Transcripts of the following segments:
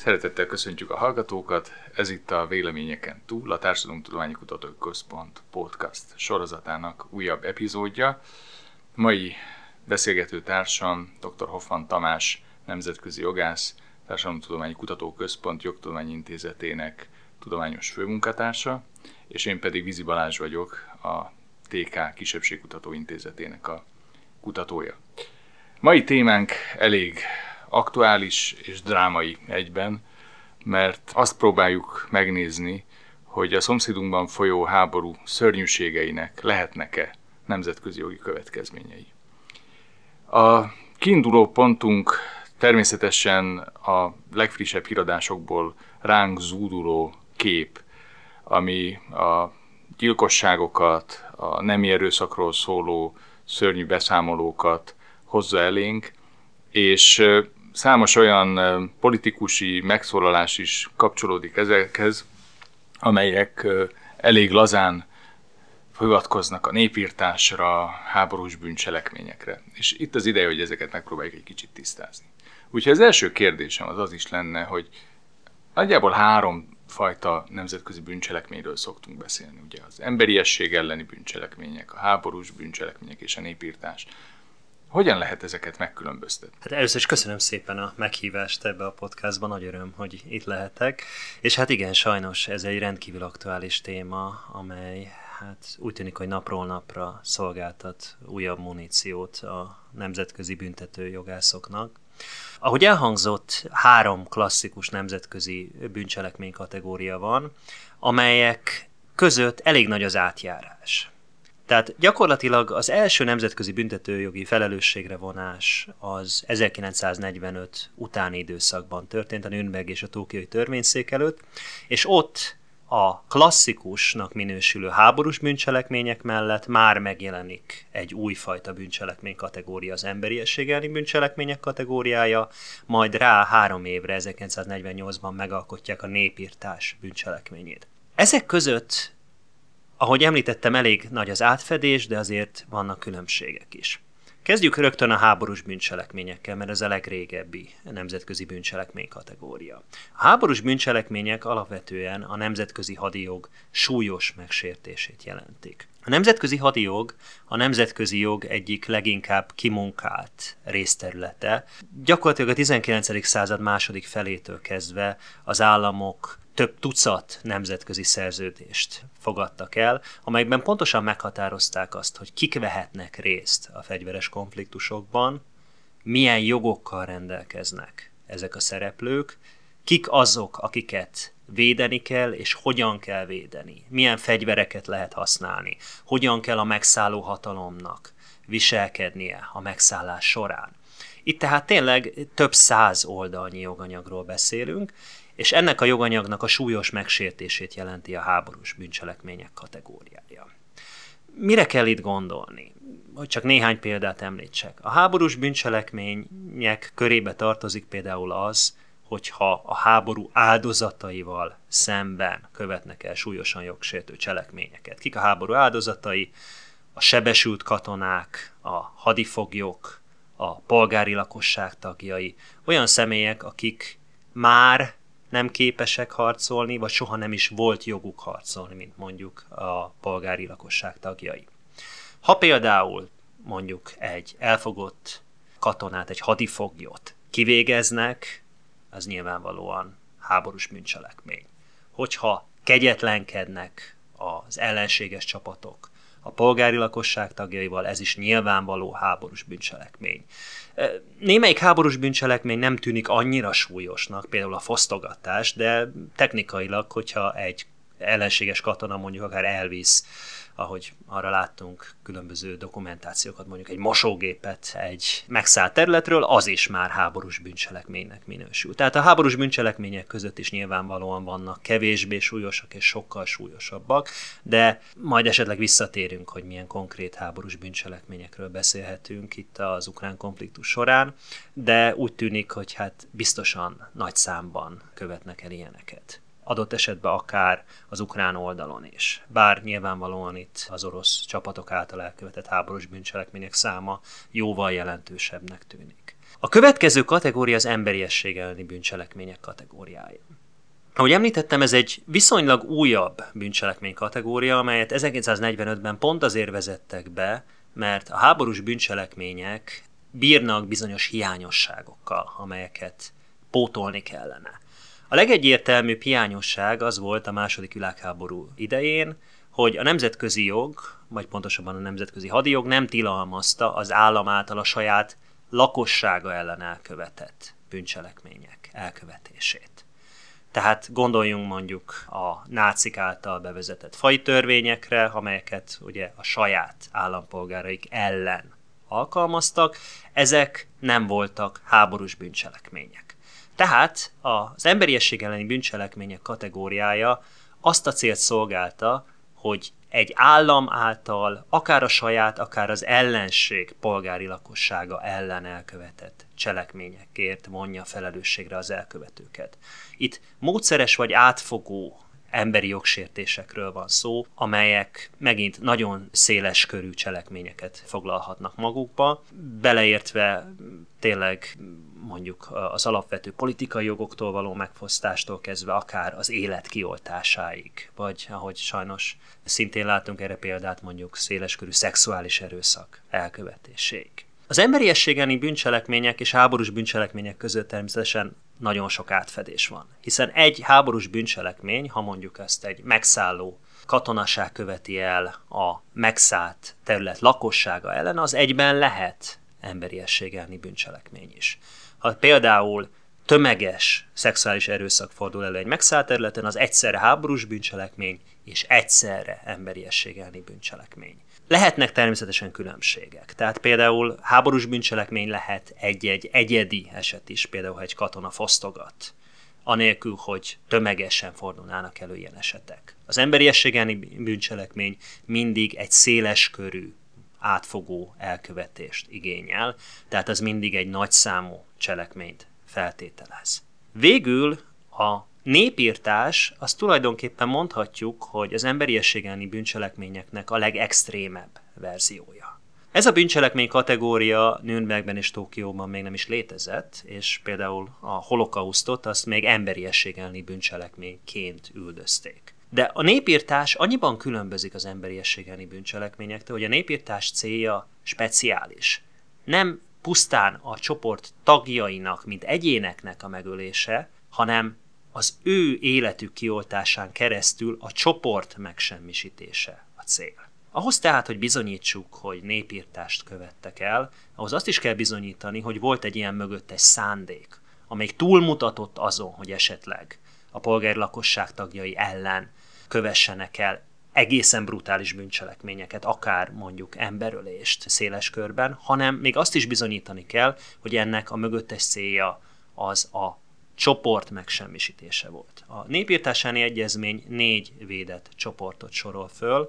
Szeretettel köszöntjük a hallgatókat, ez itt a Véleményeken túl, a Társadalomtudományi Kutatói Központ podcast sorozatának újabb epizódja. Mai beszélgető társam dr. Hoffman Tamás, nemzetközi jogász, Társadalomtudományi Kutatóközpont Jogtudományi Intézetének tudományos főmunkatársa, és én pedig Vizi Balázs vagyok, a TK Kisebbségkutató Intézetének a kutatója. Mai témánk elég aktuális és drámai egyben, mert azt próbáljuk megnézni, hogy a szomszédunkban folyó háború szörnyűségeinek lehetnek-e nemzetközi jogi következményei. A kiinduló pontunk természetesen a legfrissebb híradásokból ránk zúduló kép, ami a gyilkosságokat, a nemi erőszakról szóló szörnyű beszámolókat hozza elénk, és számos olyan politikusi megszólalás is kapcsolódik ezekhez, amelyek elég lazán hivatkoznak a népírtásra, háborús bűncselekményekre. És itt az ideje, hogy ezeket megpróbáljuk egy kicsit tisztázni. Úgyhogy az első kérdésem az az is lenne, hogy nagyjából három fajta nemzetközi bűncselekményről szoktunk beszélni. Ugye az emberiesség elleni bűncselekmények, a háborús bűncselekmények és a népírtás. Hogyan lehet ezeket megkülönböztetni? Hát először is köszönöm szépen a meghívást ebbe a podcastba, nagy öröm, hogy itt lehetek. És hát igen, sajnos ez egy rendkívül aktuális téma, amely hát úgy tűnik, hogy napról napra szolgáltat újabb muníciót a nemzetközi büntető jogászoknak. Ahogy elhangzott, három klasszikus nemzetközi bűncselekmény kategória van, amelyek között elég nagy az átjárás. Tehát gyakorlatilag az első nemzetközi büntetőjogi felelősségre vonás az 1945 utáni időszakban történt a Nürnberg és a Tókiai törvényszék előtt, és ott a klasszikusnak minősülő háborús bűncselekmények mellett már megjelenik egy újfajta bűncselekmény kategória, az emberiesség elleni bűncselekmények kategóriája, majd rá három évre, 1948-ban megalkotják a népírtás bűncselekményét. Ezek között ahogy említettem, elég nagy az átfedés, de azért vannak különbségek is. Kezdjük rögtön a háborús bűncselekményekkel, mert ez a legrégebbi nemzetközi bűncselekmény kategória. A háborús bűncselekmények alapvetően a nemzetközi hadijog súlyos megsértését jelentik. A nemzetközi hadijog a nemzetközi jog egyik leginkább kimunkált részterülete. Gyakorlatilag a 19. század második felétől kezdve az államok több tucat nemzetközi szerződést fogadtak el, amelyekben pontosan meghatározták azt, hogy kik vehetnek részt a fegyveres konfliktusokban, milyen jogokkal rendelkeznek ezek a szereplők, kik azok, akiket védeni kell, és hogyan kell védeni, milyen fegyvereket lehet használni, hogyan kell a megszálló hatalomnak viselkednie a megszállás során. Itt tehát tényleg több száz oldalnyi joganyagról beszélünk, és ennek a joganyagnak a súlyos megsértését jelenti a háborús bűncselekmények kategóriája. Mire kell itt gondolni? Hogy csak néhány példát említsek. A háborús bűncselekmények körébe tartozik például az, hogyha a háború áldozataival szemben követnek el súlyosan jogsértő cselekményeket. Kik a háború áldozatai? A sebesült katonák, a hadifoglyok, a polgári lakosság tagjai, olyan személyek, akik már nem képesek harcolni, vagy soha nem is volt joguk harcolni, mint mondjuk a polgári lakosság tagjai. Ha például mondjuk egy elfogott katonát, egy hadifoglyot kivégeznek, az nyilvánvalóan háborús bűncselekmény. Hogyha kegyetlenkednek az ellenséges csapatok, a polgári lakosság tagjaival, ez is nyilvánvaló háborús bűncselekmény. Némelyik háborús bűncselekmény nem tűnik annyira súlyosnak, például a fosztogatás, de technikailag, hogyha egy ellenséges katona mondjuk akár elvisz ahogy arra láttunk különböző dokumentációkat, mondjuk egy mosógépet egy megszállt területről, az is már háborús bűncselekménynek minősül. Tehát a háborús bűncselekmények között is nyilvánvalóan vannak kevésbé súlyosak és sokkal súlyosabbak, de majd esetleg visszatérünk, hogy milyen konkrét háborús bűncselekményekről beszélhetünk itt az ukrán konfliktus során, de úgy tűnik, hogy hát biztosan nagy számban követnek el ilyeneket. Adott esetben akár az ukrán oldalon is. Bár nyilvánvalóan itt az orosz csapatok által elkövetett háborús bűncselekmények száma jóval jelentősebbnek tűnik. A következő kategória az emberiesség elleni bűncselekmények kategóriája. Ahogy említettem, ez egy viszonylag újabb bűncselekmény kategória, amelyet 1945-ben pont azért vezettek be, mert a háborús bűncselekmények bírnak bizonyos hiányosságokkal, amelyeket pótolni kellene. A legegyértelműbb hiányosság az volt a második világháború idején, hogy a nemzetközi jog, vagy pontosabban a nemzetközi hadijog nem tilalmazta az állam által a saját lakossága ellen elkövetett bűncselekmények elkövetését. Tehát gondoljunk mondjuk a nácik által bevezetett fai törvényekre, amelyeket ugye a saját állampolgáraik ellen alkalmaztak, ezek nem voltak háborús bűncselekmények. Tehát az emberiesség elleni bűncselekmények kategóriája azt a célt szolgálta, hogy egy állam által, akár a saját, akár az ellenség polgári lakossága ellen elkövetett cselekményekért vonja felelősségre az elkövetőket. Itt módszeres vagy átfogó emberi jogsértésekről van szó, amelyek megint nagyon széles körű cselekményeket foglalhatnak magukba, beleértve tényleg mondjuk az alapvető politikai jogoktól való megfosztástól kezdve akár az élet kioltásáig, vagy ahogy sajnos szintén látunk erre példát mondjuk széleskörű szexuális erőszak elkövetéséig. Az emberiességeni bűncselekmények és háborús bűncselekmények között természetesen nagyon sok átfedés van. Hiszen egy háborús bűncselekmény, ha mondjuk ezt egy megszálló katonaság követi el a megszállt terület lakossága ellen, az egyben lehet emberiességelni bűncselekmény is. Ha például tömeges szexuális erőszak fordul elő egy megszállt területen, az egyszerre háborús bűncselekmény és egyszerre emberiességelni bűncselekmény. Lehetnek természetesen különbségek. Tehát például háborús bűncselekmény lehet egy-egy egyedi eset is, például ha egy katona fosztogat, anélkül, hogy tömegesen fordulnának elő ilyen esetek. Az emberiességeni bűncselekmény mindig egy széles körű, átfogó elkövetést igényel, tehát az mindig egy nagyszámú cselekményt feltételez. Végül a népírtás, az tulajdonképpen mondhatjuk, hogy az emberiességelni bűncselekményeknek a legextrémebb verziója. Ez a bűncselekmény kategória Nürnbergben és Tokióban még nem is létezett, és például a holokausztot azt még emberiességelni bűncselekményként üldözték. De a népírtás annyiban különbözik az emberiességelni bűncselekményektől, hogy a népírtás célja speciális. Nem pusztán a csoport tagjainak, mint egyéneknek a megölése, hanem az ő életük kioltásán keresztül a csoport megsemmisítése a cél. Ahhoz tehát, hogy bizonyítsuk, hogy népírtást követtek el, ahhoz azt is kell bizonyítani, hogy volt egy ilyen mögöttes szándék, amelyik túlmutatott azon, hogy esetleg a polgári lakosság tagjai ellen kövessenek el egészen brutális bűncselekményeket, akár mondjuk emberölést széles körben, hanem még azt is bizonyítani kell, hogy ennek a mögöttes célja az a csoport megsemmisítése volt. A népírtásáni egyezmény négy védett csoportot sorol föl,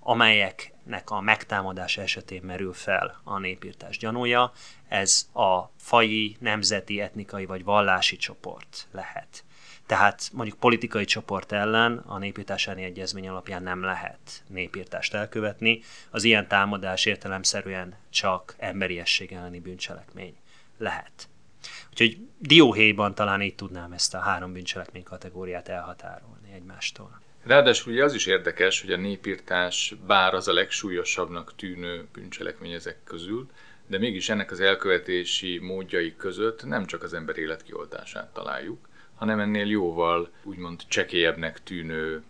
amelyeknek a megtámadás esetén merül fel a népírtás gyanúja. Ez a faji, nemzeti, etnikai vagy vallási csoport lehet. Tehát mondjuk politikai csoport ellen a népírtásáni egyezmény alapján nem lehet népírtást elkövetni. Az ilyen támadás értelemszerűen csak emberiesség elleni bűncselekmény lehet. Úgyhogy dióhéjban talán így tudnám ezt a három bűncselekmény kategóriát elhatárolni egymástól. Ráadásul ugye az is érdekes, hogy a népírtás bár az a legsúlyosabbnak tűnő bűncselekmény ezek közül, de mégis ennek az elkövetési módjai között nem csak az ember életkioltását találjuk, hanem ennél jóval úgymond csekélyebbnek tűnő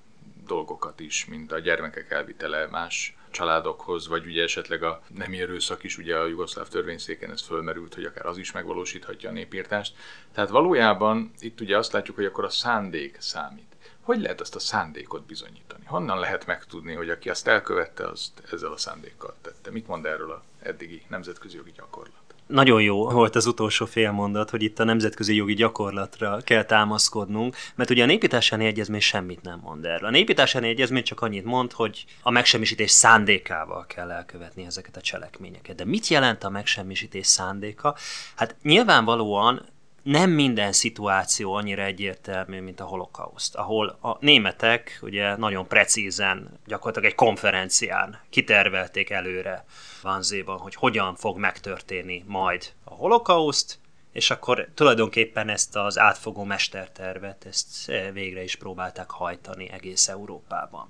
dolgokat is, mint a gyermekek elvitele más családokhoz, vagy ugye esetleg a nem erőszak is, ugye a jugoszláv törvényszéken ez fölmerült, hogy akár az is megvalósíthatja a népírtást. Tehát valójában itt ugye azt látjuk, hogy akkor a szándék számít. Hogy lehet azt a szándékot bizonyítani? Honnan lehet megtudni, hogy aki azt elkövette, azt ezzel a szándékkal tette? Mit mond erről a eddigi nemzetközi jogi gyakorlat? Nagyon jó volt az utolsó félmondat, hogy itt a nemzetközi jogi gyakorlatra kell támaszkodnunk, mert ugye a népításáni egyezmény semmit nem mond erről. A népításáni egyezmény csak annyit mond, hogy a megsemmisítés szándékával kell elkövetni ezeket a cselekményeket. De mit jelent a megsemmisítés szándéka? Hát nyilvánvalóan nem minden szituáció annyira egyértelmű, mint a holokauszt, ahol a németek ugye nagyon precízen, gyakorlatilag egy konferencián kitervelték előre Vanzéban, hogy hogyan fog megtörténni majd a holokauszt, és akkor tulajdonképpen ezt az átfogó mestertervet, ezt eh, végre is próbálták hajtani egész Európában.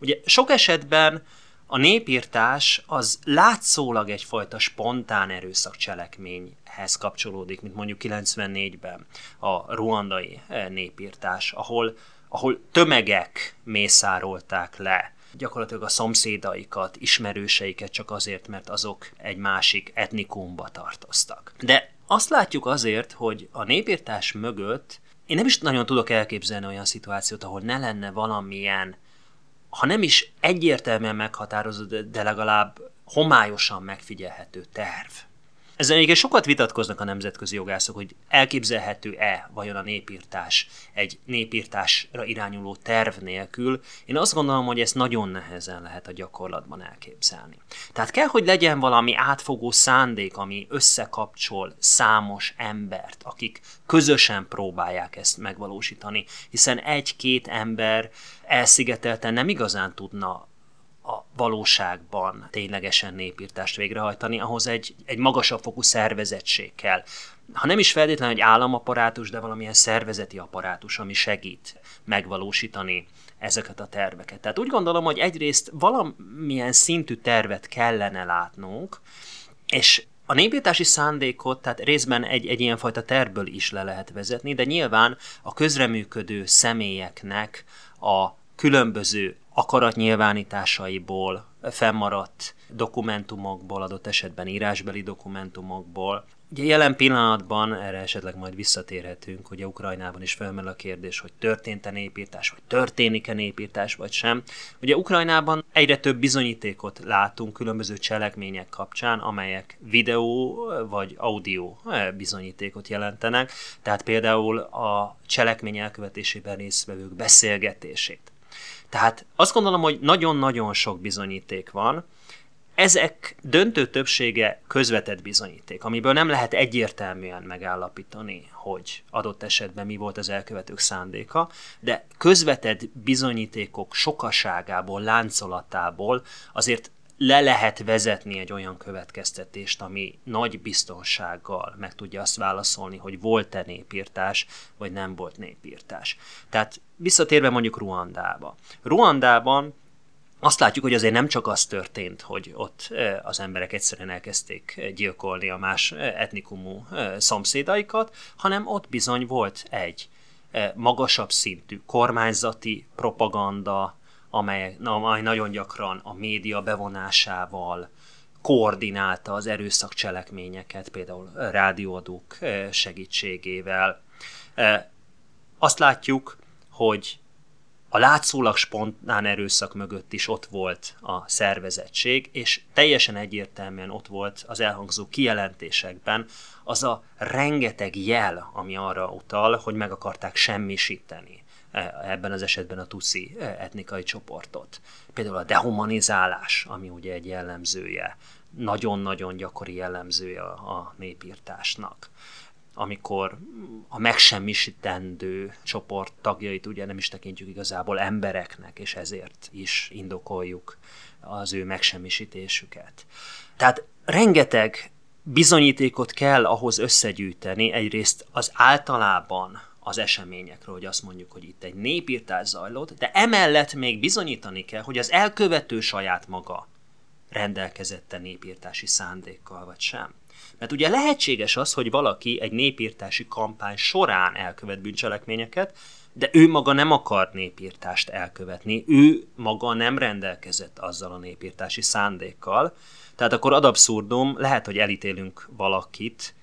Ugye sok esetben a népírtás az látszólag egyfajta spontán erőszak cselekményhez kapcsolódik, mint mondjuk 94-ben a ruandai eh, népírtás, ahol, ahol tömegek mészárolták le gyakorlatilag a szomszédaikat, ismerőseiket csak azért, mert azok egy másik etnikumba tartoztak. De azt látjuk azért, hogy a népírtás mögött én nem is nagyon tudok elképzelni olyan szituációt, ahol ne lenne valamilyen, ha nem is egyértelműen meghatározott, de legalább homályosan megfigyelhető terv. Ezzel egyébként sokat vitatkoznak a nemzetközi jogászok, hogy elképzelhető-e vajon a népírtás egy népírtásra irányuló terv nélkül. Én azt gondolom, hogy ezt nagyon nehezen lehet a gyakorlatban elképzelni. Tehát kell, hogy legyen valami átfogó szándék, ami összekapcsol számos embert, akik közösen próbálják ezt megvalósítani, hiszen egy-két ember elszigetelten nem igazán tudna valóságban ténylegesen népírtást végrehajtani, ahhoz egy, egy magasabb fokú szervezettség kell. Ha nem is feltétlenül egy államaparátus, de valamilyen szervezeti apparátus, ami segít megvalósítani ezeket a terveket. Tehát úgy gondolom, hogy egyrészt valamilyen szintű tervet kellene látnunk, és a népírtási szándékot, tehát részben egy, egy ilyenfajta tervből is le lehet vezetni, de nyilván a közreműködő személyeknek a különböző akaratnyilvánításaiból, fennmaradt dokumentumokból, adott esetben írásbeli dokumentumokból. Ugye jelen pillanatban, erre esetleg majd visszatérhetünk, a Ukrajnában is felmerül a kérdés, hogy történt-e népírtás, vagy történik-e népírtás, vagy sem. Ugye Ukrajnában egyre több bizonyítékot látunk különböző cselekmények kapcsán, amelyek videó vagy audio eh, bizonyítékot jelentenek, tehát például a cselekmény elkövetésében résztvevők beszélgetését tehát azt gondolom, hogy nagyon-nagyon sok bizonyíték van, ezek döntő többsége közvetett bizonyíték, amiből nem lehet egyértelműen megállapítani, hogy adott esetben mi volt az elkövetők szándéka, de közvetett bizonyítékok sokaságából, láncolatából azért le lehet vezetni egy olyan következtetést, ami nagy biztonsággal meg tudja azt válaszolni, hogy volt-e népírtás, vagy nem volt népírtás. Tehát visszatérve mondjuk Ruandába. Ruandában azt látjuk, hogy azért nem csak az történt, hogy ott az emberek egyszerűen elkezdték gyilkolni a más etnikumú szomszédaikat, hanem ott bizony volt egy magasabb szintű kormányzati propaganda, amely, amely nagyon gyakran a média bevonásával koordinálta az erőszakcselekményeket, például rádióadók segítségével. Azt látjuk, hogy a látszólag spontán erőszak mögött is ott volt a szervezettség, és teljesen egyértelműen ott volt az elhangzó kijelentésekben az a rengeteg jel, ami arra utal, hogy meg akarták semmisíteni ebben az esetben a tuszi e, etnikai csoportot. Például a dehumanizálás, ami ugye egy jellemzője, nagyon-nagyon gyakori jellemzője a népírtásnak amikor a megsemmisítendő csoport tagjait ugye nem is tekintjük igazából embereknek, és ezért is indokoljuk az ő megsemmisítésüket. Tehát rengeteg bizonyítékot kell ahhoz összegyűjteni, egyrészt az általában az eseményekről, hogy azt mondjuk, hogy itt egy népírtás zajlott, de emellett még bizonyítani kell, hogy az elkövető saját maga rendelkezette népírtási szándékkal, vagy sem. Mert ugye lehetséges az, hogy valaki egy népírtási kampány során elkövet bűncselekményeket, de ő maga nem akar népírtást elkövetni, ő maga nem rendelkezett azzal a népírtási szándékkal. Tehát akkor ad abszurdum, lehet, hogy elítélünk valakit,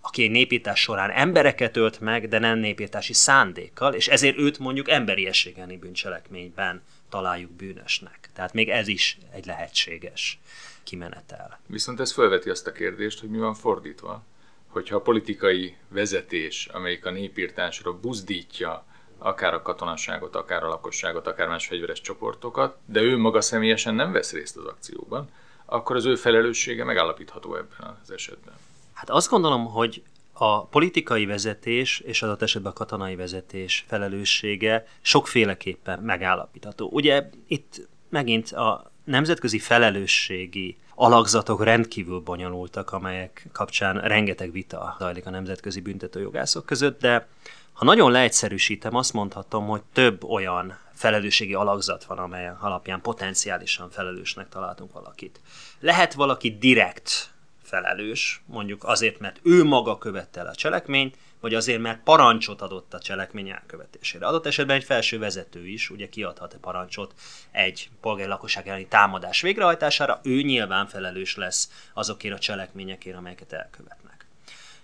aki egy népírtás során embereket ölt meg, de nem népírtási szándékkal, és ezért őt mondjuk emberiességeni bűncselekményben találjuk bűnösnek. Tehát még ez is egy lehetséges kimenetel. Viszont ez felveti azt a kérdést, hogy mi van fordítva. Hogyha a politikai vezetés, amelyik a népírtásra buzdítja akár a katonaságot, akár a lakosságot, akár más fegyveres csoportokat, de ő maga személyesen nem vesz részt az akcióban, akkor az ő felelőssége megállapítható ebben az esetben. Hát azt gondolom, hogy A politikai vezetés és adott esetben a katonai vezetés felelőssége sokféleképpen megállapítható. Ugye itt megint a nemzetközi felelősségi alakzatok rendkívül bonyolultak, amelyek kapcsán rengeteg vita zajlik a nemzetközi büntetőjogászok között, de ha nagyon leegyszerűsítem, azt mondhatom, hogy több olyan felelősségi alakzat van, amely alapján potenciálisan felelősnek találtunk valakit. Lehet valaki direkt felelős, mondjuk azért, mert ő maga követte el a cselekményt, vagy azért, mert parancsot adott a cselekmény elkövetésére. Adott esetben egy felső vezető is ugye kiadhat a parancsot egy polgári lakosság elleni támadás végrehajtására, ő nyilván felelős lesz azokért a cselekményekért, amelyeket elkövetnek.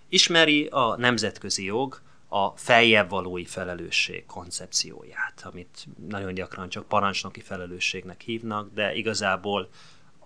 Ismeri a nemzetközi jog a feljebb valói felelősség koncepcióját, amit nagyon gyakran csak parancsnoki felelősségnek hívnak, de igazából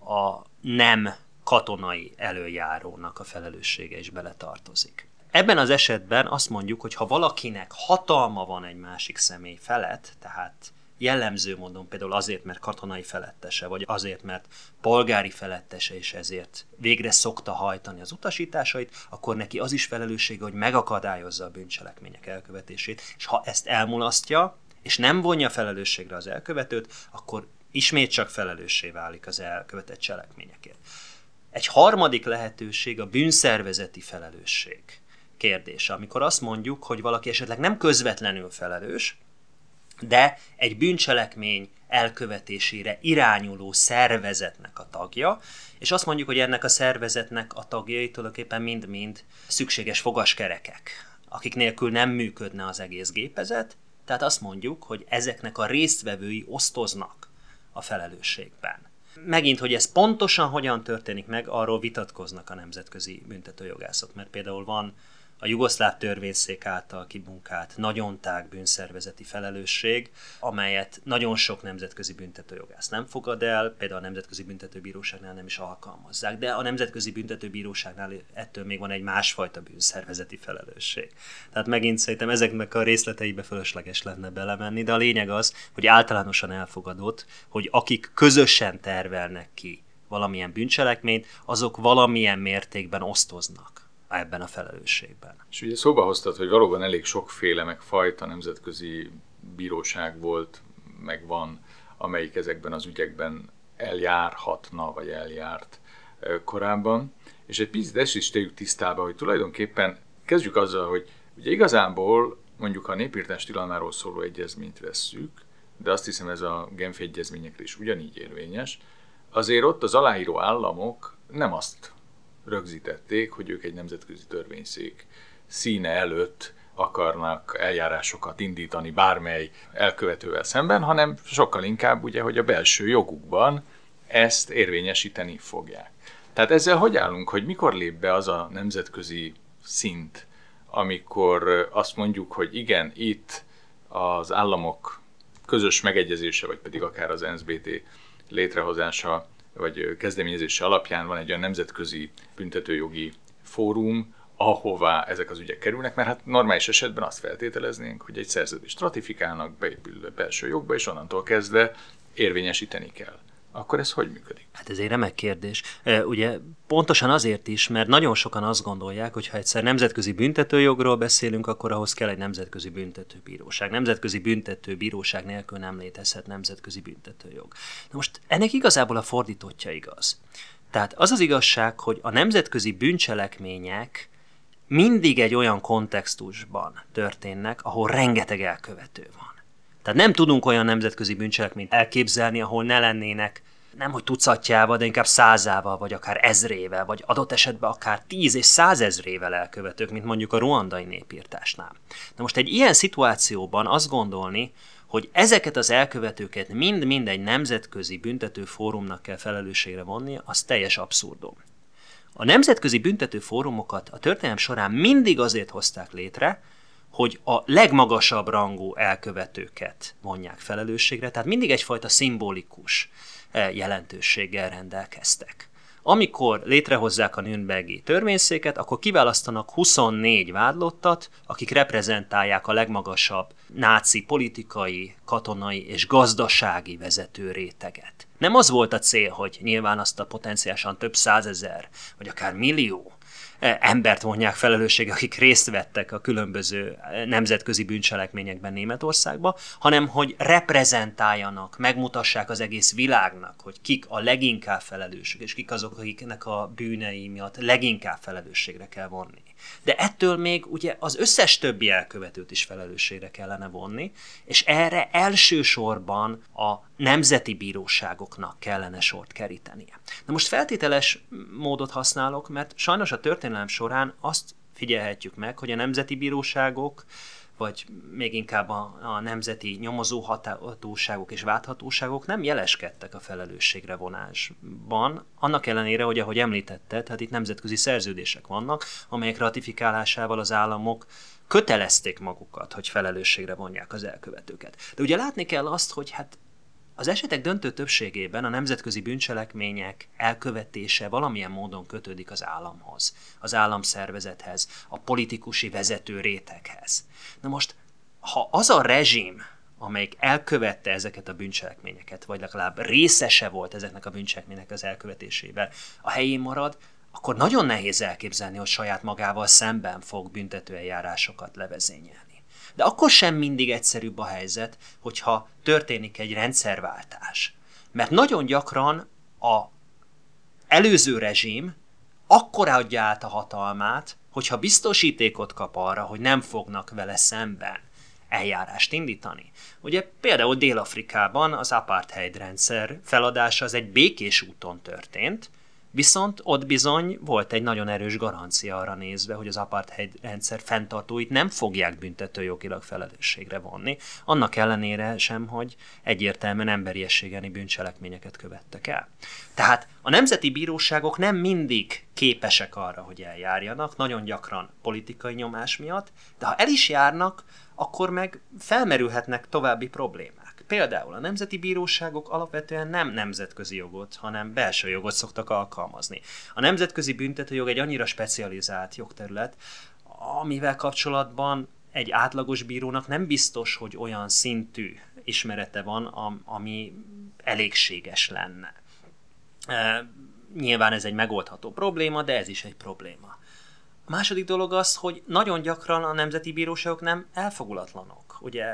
a nem katonai előjárónak a felelőssége is beletartozik. Ebben az esetben azt mondjuk, hogy ha valakinek hatalma van egy másik személy felett, tehát jellemző módon például azért, mert katonai felettese, vagy azért, mert polgári felettese, és ezért végre szokta hajtani az utasításait, akkor neki az is felelőssége, hogy megakadályozza a bűncselekmények elkövetését, és ha ezt elmulasztja, és nem vonja felelősségre az elkövetőt, akkor ismét csak felelőssé válik az elkövetett cselekményekért. Egy harmadik lehetőség a bűnszervezeti felelősség kérdése, amikor azt mondjuk, hogy valaki esetleg nem közvetlenül felelős, de egy bűncselekmény elkövetésére irányuló szervezetnek a tagja, és azt mondjuk, hogy ennek a szervezetnek a tagjai tulajdonképpen mind-mind szükséges fogaskerekek, akik nélkül nem működne az egész gépezet, tehát azt mondjuk, hogy ezeknek a résztvevői osztoznak a felelősségben. Megint, hogy ez pontosan hogyan történik meg, arról vitatkoznak a nemzetközi büntetőjogászok, mert például van a jugoszláv törvényszék által kibunkált nagyon tág bűnszervezeti felelősség, amelyet nagyon sok nemzetközi büntetőjogász nem fogad el, például a Nemzetközi Büntetőbíróságnál nem is alkalmazzák, de a Nemzetközi Büntetőbíróságnál ettől még van egy másfajta bűnszervezeti felelősség. Tehát megint szerintem ezeknek a részleteibe fölösleges lenne belemenni, de a lényeg az, hogy általánosan elfogadott, hogy akik közösen tervelnek ki valamilyen bűncselekményt, azok valamilyen mértékben osztoznak ebben a felelősségben. És ugye szóba hoztad, hogy valóban elég sokféle, meg fajta nemzetközi bíróság volt, meg van, amelyik ezekben az ügyekben eljárhatna, vagy eljárt korábban. És egy picit ezt is tegyük tisztába, hogy tulajdonképpen kezdjük azzal, hogy ugye igazából mondjuk a népírtás tilalmáról szóló egyezményt vesszük, de azt hiszem ez a Genfi egyezményekre is ugyanígy érvényes, azért ott az aláíró államok nem azt rögzítették, hogy ők egy nemzetközi törvényszék színe előtt akarnak eljárásokat indítani bármely elkövetővel szemben, hanem sokkal inkább ugye, hogy a belső jogukban ezt érvényesíteni fogják. Tehát ezzel hogy állunk, hogy mikor lép be az a nemzetközi szint, amikor azt mondjuk, hogy igen, itt az államok közös megegyezése, vagy pedig akár az NSBT létrehozása vagy kezdeményezése alapján van egy olyan nemzetközi büntetőjogi fórum, ahová ezek az ügyek kerülnek, mert hát normális esetben azt feltételeznénk, hogy egy szerződést ratifikálnak, beépül a belső jogba, és onnantól kezdve érvényesíteni kell akkor ez hogy működik? Hát ez egy remek kérdés. Ugye pontosan azért is, mert nagyon sokan azt gondolják, hogy ha egyszer nemzetközi büntetőjogról beszélünk, akkor ahhoz kell egy nemzetközi büntetőbíróság. Nemzetközi büntetőbíróság nélkül nem létezhet nemzetközi büntetőjog. Na most ennek igazából a fordítottja igaz. Tehát az az igazság, hogy a nemzetközi bűncselekmények mindig egy olyan kontextusban történnek, ahol rengeteg elkövető van. Tehát nem tudunk olyan nemzetközi bűncselekményt elképzelni, ahol ne lennének nem hogy tucatjával, de inkább százával, vagy akár ezrével, vagy adott esetben akár tíz és százezrével elkövetők, mint mondjuk a ruandai népírtásnál. Na most egy ilyen szituációban azt gondolni, hogy ezeket az elkövetőket mind-mind egy nemzetközi büntető fórumnak kell felelősségre vonni, az teljes abszurdum. A nemzetközi büntető fórumokat a történelem során mindig azért hozták létre, hogy a legmagasabb rangú elkövetőket vonják felelősségre, tehát mindig egyfajta szimbolikus eh, jelentőséggel rendelkeztek. Amikor létrehozzák a Nürnbergi törvényszéket, akkor kiválasztanak 24 vádlottat, akik reprezentálják a legmagasabb náci politikai, katonai és gazdasági vezető réteget. Nem az volt a cél, hogy nyilván azt a potenciálisan több százezer, vagy akár millió embert vonják felelősségre, akik részt vettek a különböző nemzetközi bűncselekményekben Németországba, hanem hogy reprezentáljanak, megmutassák az egész világnak, hogy kik a leginkább felelősök, és kik azok, akiknek a bűnei miatt leginkább felelősségre kell vonni. De ettől még ugye az összes többi elkövetőt is felelősségre kellene vonni, és erre elsősorban a nemzeti bíróságoknak kellene sort kerítenie. Na most feltételes módot használok, mert sajnos a történelem során azt figyelhetjük meg, hogy a nemzeti bíróságok vagy még inkább a, a nemzeti nyomozó hatóságok és válthatóságok nem jeleskedtek a felelősségre vonásban, annak ellenére, hogy ahogy említetted, hát itt nemzetközi szerződések vannak, amelyek ratifikálásával az államok kötelezték magukat, hogy felelősségre vonják az elkövetőket. De ugye látni kell azt, hogy hát az esetek döntő többségében a nemzetközi bűncselekmények elkövetése valamilyen módon kötődik az államhoz, az államszervezethez, a politikusi vezető réteghez. Na most, ha az a rezsim, amelyik elkövette ezeket a bűncselekményeket, vagy legalább részese volt ezeknek a bűncselekmények az elkövetésében, a helyén marad, akkor nagyon nehéz elképzelni, hogy saját magával szemben fog büntetőeljárásokat levezényelni. De akkor sem mindig egyszerűbb a helyzet, hogyha történik egy rendszerváltás. Mert nagyon gyakran a előző rezsim akkor adja át a hatalmát, hogyha biztosítékot kap arra, hogy nem fognak vele szemben eljárást indítani. Ugye például Dél-Afrikában az apartheid rendszer feladása az egy békés úton történt, Viszont ott bizony volt egy nagyon erős garancia arra nézve, hogy az apartheid rendszer fenntartóit nem fogják büntetőjogilag felelősségre vonni, annak ellenére sem, hogy egyértelműen emberiességeni bűncselekményeket követtek el. Tehát a nemzeti bíróságok nem mindig képesek arra, hogy eljárjanak, nagyon gyakran politikai nyomás miatt, de ha el is járnak, akkor meg felmerülhetnek további problémák. Például a nemzeti bíróságok alapvetően nem nemzetközi jogot, hanem belső jogot szoktak alkalmazni. A nemzetközi büntetőjog egy annyira specializált jogterület, amivel kapcsolatban egy átlagos bírónak nem biztos, hogy olyan szintű ismerete van, ami elégséges lenne. Nyilván ez egy megoldható probléma, de ez is egy probléma. A második dolog az, hogy nagyon gyakran a nemzeti bíróságok nem elfogulatlanok. Ugye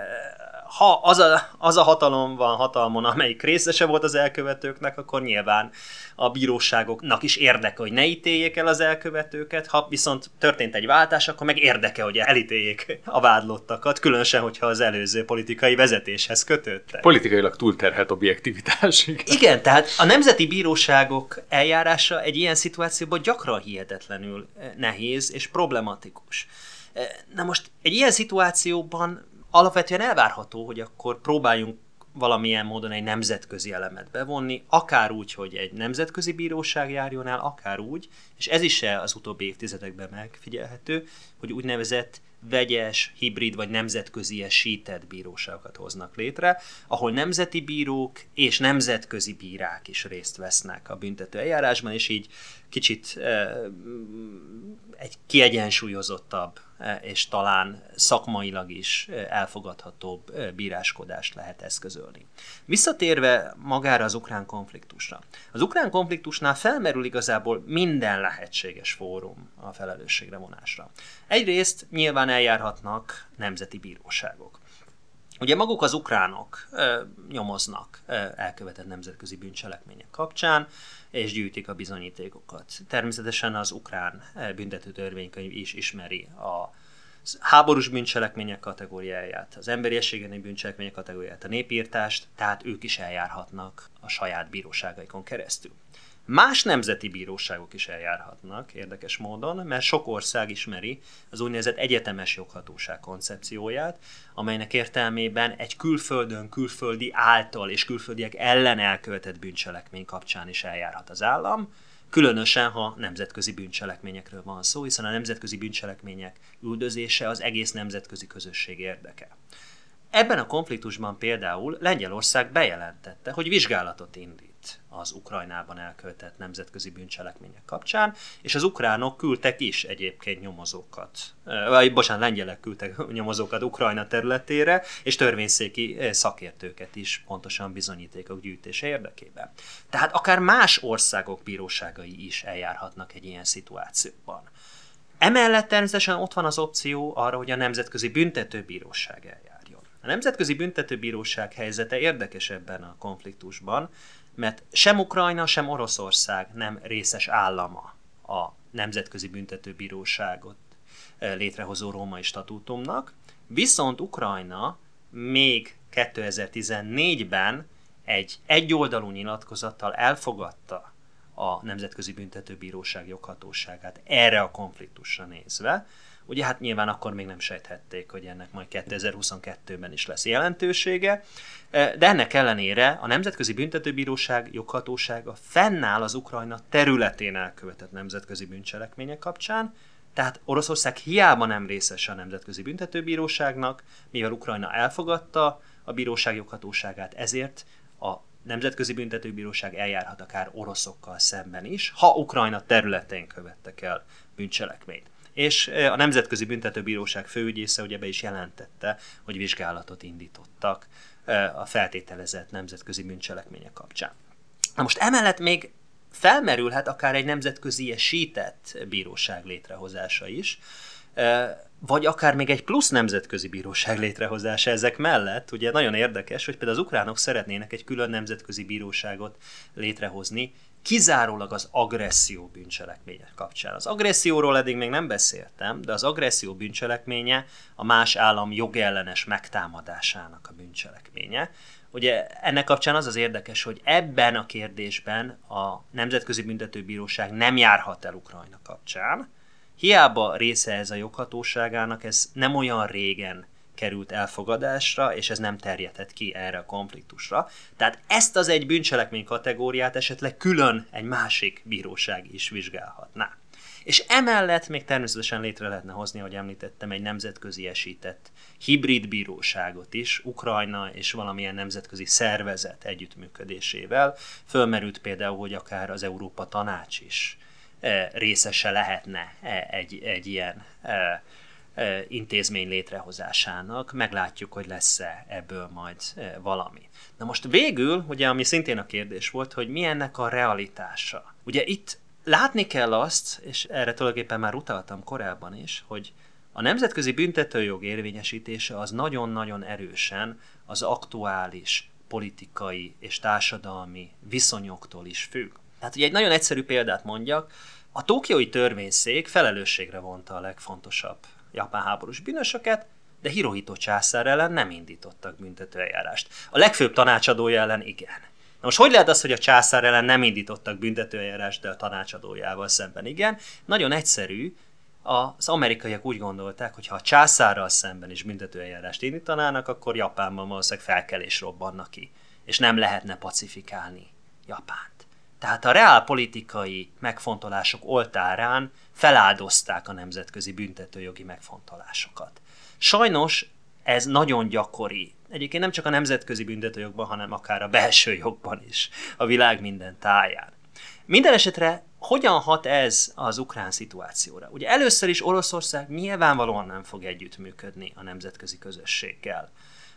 ha az a, az a hatalom van hatalmon, amelyik részese volt az elkövetőknek, akkor nyilván a bíróságoknak is érdeke, hogy ne ítéljék el az elkövetőket, ha viszont történt egy váltás, akkor meg érdeke, hogy elítéljék a vádlottakat, különösen, hogyha az előző politikai vezetéshez kötődtek. Politikailag túlterhet objektivitás. Igen. igen, tehát a nemzeti bíróságok eljárása egy ilyen szituációban gyakran hihetetlenül nehéz és problematikus. Na most egy ilyen szituációban alapvetően elvárható, hogy akkor próbáljunk valamilyen módon egy nemzetközi elemet bevonni, akár úgy, hogy egy nemzetközi bíróság járjon el, akár úgy, és ez is az utóbbi évtizedekben megfigyelhető, hogy úgynevezett vegyes, hibrid vagy nemzetközi esített bíróságokat hoznak létre, ahol nemzeti bírók és nemzetközi bírák is részt vesznek a büntető eljárásban, és így kicsit egy kiegyensúlyozottabb és talán szakmailag is elfogadhatóbb bíráskodást lehet eszközölni. Visszatérve magára az ukrán konfliktusra. Az ukrán konfliktusnál felmerül igazából minden lehetséges fórum a felelősségre vonásra. Egyrészt nyilván eljárhatnak nemzeti bíróságok. Ugye maguk az ukránok ö, nyomoznak ö, elkövetett nemzetközi bűncselekmények kapcsán, és gyűjtik a bizonyítékokat. Természetesen az ukrán büntető törvénykönyv is ismeri a háborús bűncselekmények kategóriáját, az emberiességeni bűncselekmények kategóriáját, a népírtást, tehát ők is eljárhatnak a saját bíróságaikon keresztül. Más nemzeti bíróságok is eljárhatnak érdekes módon, mert sok ország ismeri az úgynevezett egyetemes joghatóság koncepcióját, amelynek értelmében egy külföldön külföldi által és külföldiek ellen elkövetett bűncselekmény kapcsán is eljárhat az állam, különösen, ha nemzetközi bűncselekményekről van szó, hiszen a nemzetközi bűncselekmények üldözése az egész nemzetközi közösség érdeke. Ebben a konfliktusban például Lengyelország bejelentette, hogy vizsgálatot indít az Ukrajnában elkövetett nemzetközi bűncselekmények kapcsán, és az ukránok küldtek is egyébként nyomozókat, vagy bocsánat, lengyelek küldtek nyomozókat Ukrajna területére, és törvényszéki szakértőket is pontosan bizonyítékok gyűjtése érdekében. Tehát akár más országok bíróságai is eljárhatnak egy ilyen szituációban. Emellett természetesen ott van az opció arra, hogy a Nemzetközi Büntetőbíróság eljárjon. A Nemzetközi Büntetőbíróság helyzete érdekes ebben a konfliktusban, mert sem Ukrajna, sem Oroszország nem részes állama a Nemzetközi Büntetőbíróságot eh, létrehozó római statútumnak, viszont Ukrajna még 2014-ben egy egyoldalú nyilatkozattal elfogadta a Nemzetközi Büntetőbíróság joghatóságát erre a konfliktusra nézve. Ugye hát nyilván akkor még nem sejthették, hogy ennek majd 2022-ben is lesz jelentősége, de ennek ellenére a Nemzetközi Büntetőbíróság joghatósága fennáll az Ukrajna területén elkövetett nemzetközi bűncselekmények kapcsán, tehát Oroszország hiába nem részese a Nemzetközi Büntetőbíróságnak, mivel Ukrajna elfogadta a bíróság joghatóságát, ezért a Nemzetközi Büntetőbíróság eljárhat akár oroszokkal szemben is, ha Ukrajna területén követtek el bűncselekményt. És a Nemzetközi Büntetőbíróság főügyésze ugye be is jelentette, hogy vizsgálatot indítottak a feltételezett nemzetközi bűncselekmények kapcsán. Na most emellett még felmerülhet akár egy nemzetközi esített bíróság létrehozása is, vagy akár még egy plusz nemzetközi bíróság létrehozása ezek mellett. Ugye nagyon érdekes, hogy például az ukránok szeretnének egy külön nemzetközi bíróságot létrehozni, kizárólag az agresszió bűncselekménye kapcsán. Az agresszióról eddig még nem beszéltem, de az agresszió bűncselekménye a más állam jogellenes megtámadásának a bűncselekménye. Ugye ennek kapcsán az az érdekes, hogy ebben a kérdésben a Nemzetközi Büntetőbíróság nem járhat el Ukrajna kapcsán. Hiába része ez a joghatóságának, ez nem olyan régen került elfogadásra, és ez nem terjedhet ki erre a konfliktusra. Tehát ezt az egy bűncselekmény kategóriát esetleg külön egy másik bíróság is vizsgálhatná. És emellett még természetesen létre lehetne hozni, ahogy említettem, egy nemzetközi esített hibrid bíróságot is, Ukrajna és valamilyen nemzetközi szervezet együttműködésével. Fölmerült például, hogy akár az Európa Tanács is e, részese lehetne e, egy, egy ilyen e, intézmény létrehozásának. Meglátjuk, hogy lesz-e ebből majd valami. Na most végül, ugye, ami szintén a kérdés volt, hogy mi ennek a realitása. Ugye itt látni kell azt, és erre tulajdonképpen már utaltam korábban is, hogy a nemzetközi büntetőjog érvényesítése az nagyon-nagyon erősen az aktuális politikai és társadalmi viszonyoktól is függ. Tehát ugye egy nagyon egyszerű példát mondjak, a Tokiói törvényszék felelősségre vonta a legfontosabb japán háborús bűnösöket, de Hirohito császár ellen nem indítottak büntetőeljárást. A legfőbb tanácsadója ellen igen. Na most hogy lehet az, hogy a császár ellen nem indítottak büntetőeljárást, de a tanácsadójával szemben igen? Nagyon egyszerű, az amerikaiak úgy gondolták, hogy ha a császárral szemben is büntetőeljárást indítanának, akkor Japánban valószínűleg felkelés robbanna ki, és nem lehetne pacifikálni Japánt. Tehát a reálpolitikai megfontolások oltárán feláldozták a nemzetközi büntetőjogi megfontolásokat. Sajnos ez nagyon gyakori. Egyébként nem csak a nemzetközi büntetőjogban, hanem akár a belső jogban is, a világ minden táján. Minden esetre hogyan hat ez az ukrán szituációra? Ugye először is Oroszország nyilvánvalóan nem fog együttműködni a nemzetközi közösséggel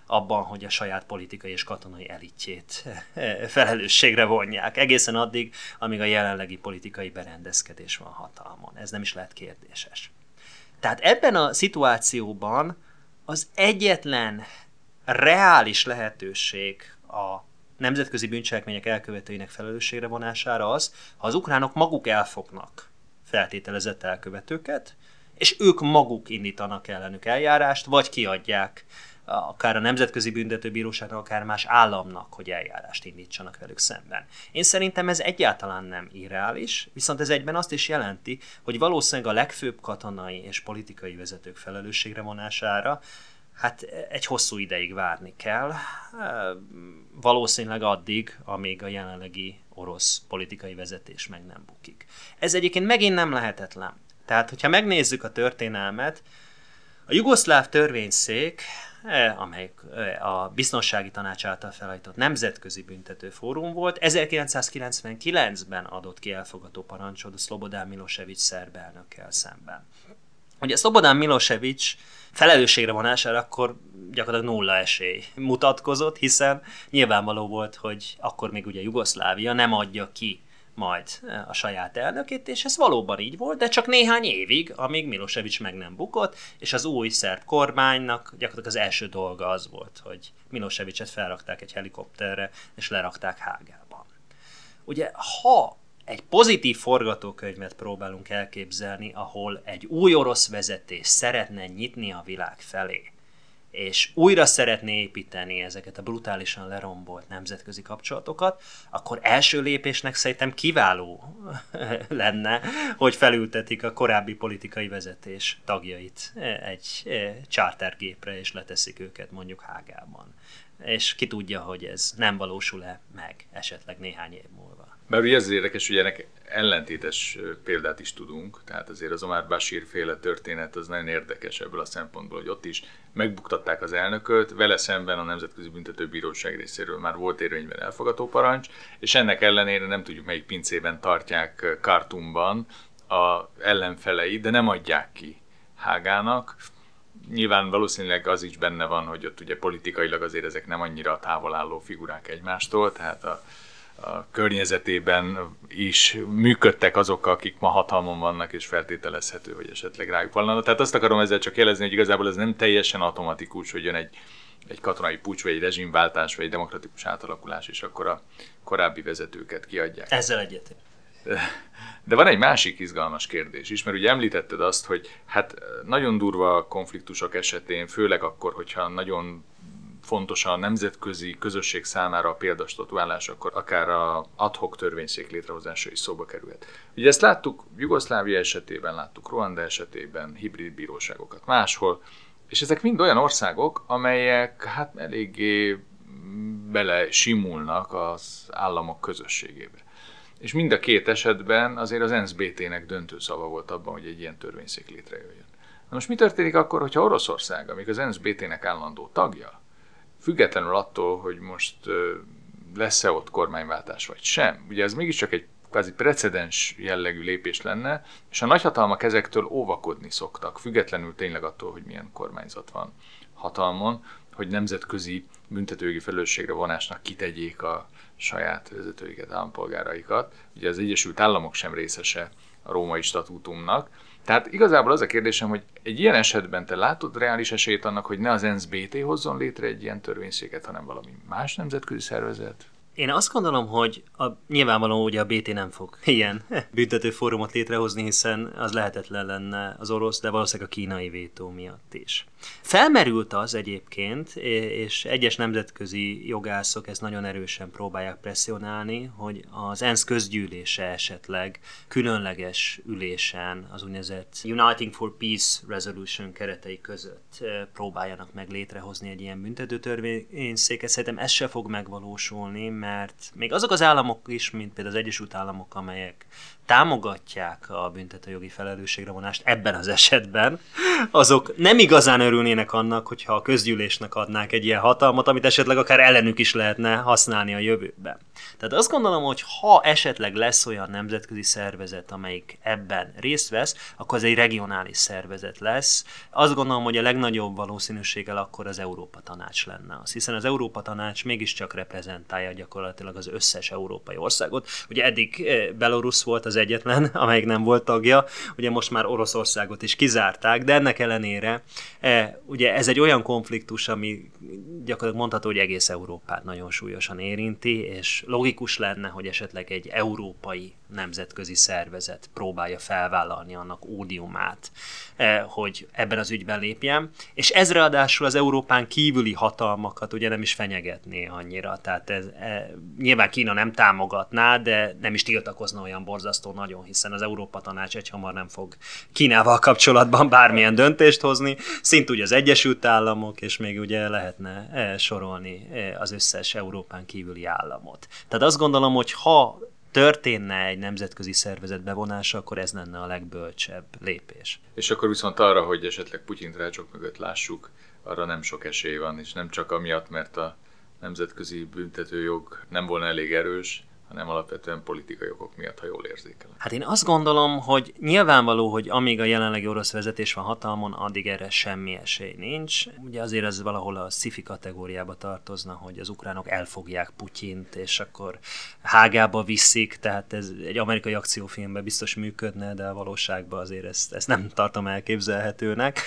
abban, hogy a saját politikai és katonai elitjét felelősségre vonják. Egészen addig, amíg a jelenlegi politikai berendezkedés van hatalmon. Ez nem is lehet kérdéses. Tehát ebben a szituációban az egyetlen reális lehetőség a nemzetközi bűncselekmények elkövetőinek felelősségre vonására az, ha az ukránok maguk elfognak feltételezett elkövetőket, és ők maguk indítanak ellenük eljárást, vagy kiadják akár a Nemzetközi Büntetőbíróságnak, akár más államnak, hogy eljárást indítsanak velük szemben. Én szerintem ez egyáltalán nem irreális, viszont ez egyben azt is jelenti, hogy valószínűleg a legfőbb katonai és politikai vezetők felelősségre vonására hát egy hosszú ideig várni kell, valószínűleg addig, amíg a jelenlegi orosz politikai vezetés meg nem bukik. Ez egyébként megint nem lehetetlen. Tehát, hogyha megnézzük a történelmet, a jugoszláv törvényszék amely e, a Biztonsági Tanács által felállított Nemzetközi Büntető Fórum volt. 1999-ben adott ki elfogató parancsot a Szlobodán Milosevic szerb elnökkel szemben. Ugye Szlobodán Milosevic felelősségre vonására akkor gyakorlatilag nulla esély mutatkozott, hiszen nyilvánvaló volt, hogy akkor még ugye Jugoszlávia nem adja ki majd a saját elnökét, és ez valóban így volt, de csak néhány évig, amíg Milosevic meg nem bukott, és az új szerb kormánynak gyakorlatilag az első dolga az volt, hogy Milosevicet felrakták egy helikopterre, és lerakták Hágában. Ugye, ha egy pozitív forgatókönyvet próbálunk elképzelni, ahol egy új orosz vezetés szeretne nyitni a világ felé, és újra szeretné építeni ezeket a brutálisan lerombolt nemzetközi kapcsolatokat, akkor első lépésnek szerintem kiváló lenne, hogy felültetik a korábbi politikai vezetés tagjait egy chartergépre, és leteszik őket mondjuk Hágában. És ki tudja, hogy ez nem valósul-e meg esetleg néhány év múlva. Mert ugye ez érdekes, hogy ennek ellentétes példát is tudunk, tehát azért az Omar Bashir féle történet az nagyon érdekes ebből a szempontból, hogy ott is megbuktatták az elnököt, vele szemben a Nemzetközi Büntetőbíróság részéről már volt érvényben elfogató parancs, és ennek ellenére nem tudjuk melyik pincében tartják Kartumban a ellenfelei, de nem adják ki Hágának. Nyilván valószínűleg az is benne van, hogy ott ugye politikailag azért ezek nem annyira távol álló figurák egymástól, tehát a, a környezetében is működtek azok, akik ma hatalmon vannak, és feltételezhető, hogy esetleg rájuk vallanak. Tehát azt akarom ezzel csak jelezni, hogy igazából ez nem teljesen automatikus, hogy jön egy, egy katonai pucs, vagy egy rezsimváltás, vagy egy demokratikus átalakulás, és akkor a korábbi vezetőket kiadják. Ezzel egyetért. De van egy másik izgalmas kérdés is, mert ugye említetted azt, hogy hát nagyon durva konfliktusok esetén, főleg akkor, hogyha nagyon fontos a nemzetközi közösség számára a példastatuálás, akkor akár a adhok törvényszék létrehozása is szóba kerülhet. Ugye ezt láttuk Jugoszlávia esetében, láttuk Ruanda esetében, hibrid bíróságokat máshol, és ezek mind olyan országok, amelyek hát eléggé bele simulnak az államok közösségébe. És mind a két esetben azért az NSBT-nek döntő szava volt abban, hogy egy ilyen törvényszék létrejöjjön. Na most mi történik akkor, hogyha Oroszország, amíg az NSBT-nek állandó tagja, függetlenül attól, hogy most lesz-e ott kormányváltás vagy sem. Ugye ez mégiscsak egy kvázi precedens jellegű lépés lenne, és a nagyhatalmak ezektől óvakodni szoktak, függetlenül tényleg attól, hogy milyen kormányzat van hatalmon, hogy nemzetközi büntetőjogi felelősségre vonásnak kitegyék a saját vezetőiket, állampolgáraikat. Ugye az Egyesült Államok sem részese a római statútumnak, tehát igazából az a kérdésem, hogy egy ilyen esetben te látod reális esélyt annak, hogy ne az NSBT hozzon létre egy ilyen törvényszéket, hanem valami más nemzetközi szervezet? Én azt gondolom, hogy a, nyilvánvalóan ugye a BT nem fog ilyen büntető fórumot létrehozni, hiszen az lehetetlen lenne az orosz, de valószínűleg a kínai vétó miatt is. Felmerült az egyébként, és egyes nemzetközi jogászok ezt nagyon erősen próbálják presszionálni, hogy az ENSZ közgyűlése esetleg különleges ülésen az úgynevezett Uniting for Peace Resolution keretei között próbáljanak meg létrehozni egy ilyen büntető törvényszéket. Szerintem ez se fog megvalósulni, mert még azok az államok is, mint például az Egyesült Államok, amelyek támogatják a büntetőjogi felelősségre vonást ebben az esetben, azok nem igazán örülnének annak, hogyha a közgyűlésnek adnák egy ilyen hatalmat, amit esetleg akár ellenük is lehetne használni a jövőben. Tehát azt gondolom, hogy ha esetleg lesz olyan nemzetközi szervezet, amelyik ebben részt vesz, akkor ez egy regionális szervezet lesz. Azt gondolom, hogy a legnagyobb valószínűséggel akkor az Európa Tanács lenne az, hiszen az Európa Tanács mégiscsak reprezentálja gyakorlatilag az összes európai országot. Ugye eddig eh, Belarus volt az egyetlen, amelyik nem volt tagja, ugye most már Oroszországot is kizárták, de ennek ellenére e, ugye ez egy olyan konfliktus, ami gyakorlatilag mondható, hogy egész Európát nagyon súlyosan érinti, és logikus lenne, hogy esetleg egy európai nemzetközi szervezet próbálja felvállalni annak ódiumát, eh, hogy ebben az ügyben lépjen, és ez ráadásul az Európán kívüli hatalmakat ugye nem is fenyegetné annyira, tehát ez, e, nyilván Kína nem támogatná, de nem is tiltakozna olyan borzasztó nagyon, hiszen az Európa Tanács egyhamar nem fog Kínával kapcsolatban bármilyen döntést hozni, szint ugye az Egyesült Államok, és még ugye lehetne e, sorolni az összes Európán kívüli államot. Tehát azt gondolom, hogy ha történne egy nemzetközi szervezet bevonása, akkor ez lenne a legbölcsebb lépés. És akkor viszont arra, hogy esetleg Putyin rácsok mögött lássuk, arra nem sok esély van, és nem csak amiatt, mert a nemzetközi büntetőjog nem volna elég erős, hanem alapvetően politikai okok miatt, ha jól érzékelem. Hát én azt gondolom, hogy nyilvánvaló, hogy amíg a jelenlegi orosz vezetés van hatalmon, addig erre semmi esély nincs. Ugye azért ez valahol a sci kategóriába tartozna, hogy az ukránok elfogják Putyint, és akkor hágába viszik, tehát ez egy amerikai akciófilmben biztos működne, de a valóságban azért ezt, ezt nem tartom elképzelhetőnek.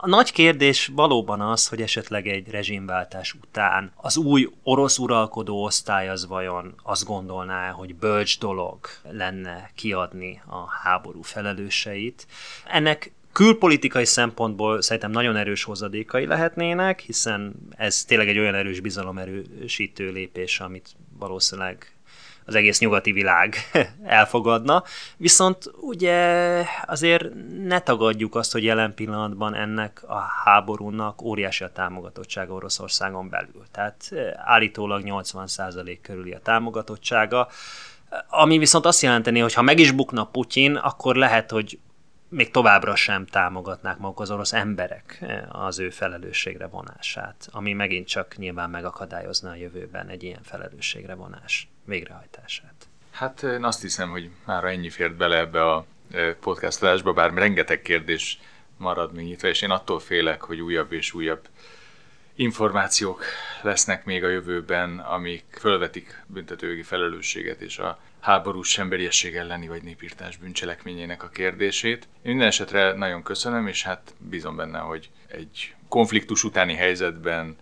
A nagy kérdés valóban az, hogy esetleg egy rezsimváltás után az új orosz uralkodó osztály az vajon azt gondolná, hogy bölcs dolog lenne kiadni a háború felelőseit. Ennek külpolitikai szempontból szerintem nagyon erős hozadékai lehetnének, hiszen ez tényleg egy olyan erős bizalomerősítő lépés, amit valószínűleg az egész nyugati világ elfogadna. Viszont ugye azért ne tagadjuk azt, hogy jelen pillanatban ennek a háborúnak óriási a támogatottsága Oroszországon belül. Tehát eh, állítólag 80% körüli a támogatottsága, ami viszont azt jelenteni, hogy ha meg is bukna Putyin, akkor lehet, hogy még továbbra sem támogatnák maguk az orosz emberek eh, az ő felelősségre vonását, ami megint csak nyilván megakadályozna a jövőben egy ilyen felelősségre vonás végrehajtását. Hát én azt hiszem, hogy már ennyi fért bele ebbe a podcastolásba, bár rengeteg kérdés marad még nyitva, és én attól félek, hogy újabb és újabb információk lesznek még a jövőben, amik fölvetik büntetőjogi felelősséget és a háborús emberiesség elleni vagy népírtás bűncselekményének a kérdését. Én minden esetre nagyon köszönöm, és hát bízom benne, hogy egy konfliktus utáni helyzetben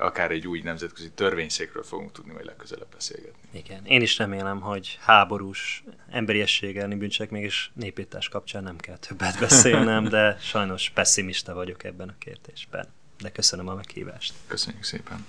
akár egy új nemzetközi törvényszékről fogunk tudni majd legközelebb beszélgetni. Igen, én is remélem, hogy háborús, emberiesség elleni bűncselekmény és népírtás kapcsán nem kell többet beszélnem, de sajnos pessimista vagyok ebben a kérdésben. De köszönöm a meghívást. Köszönjük szépen.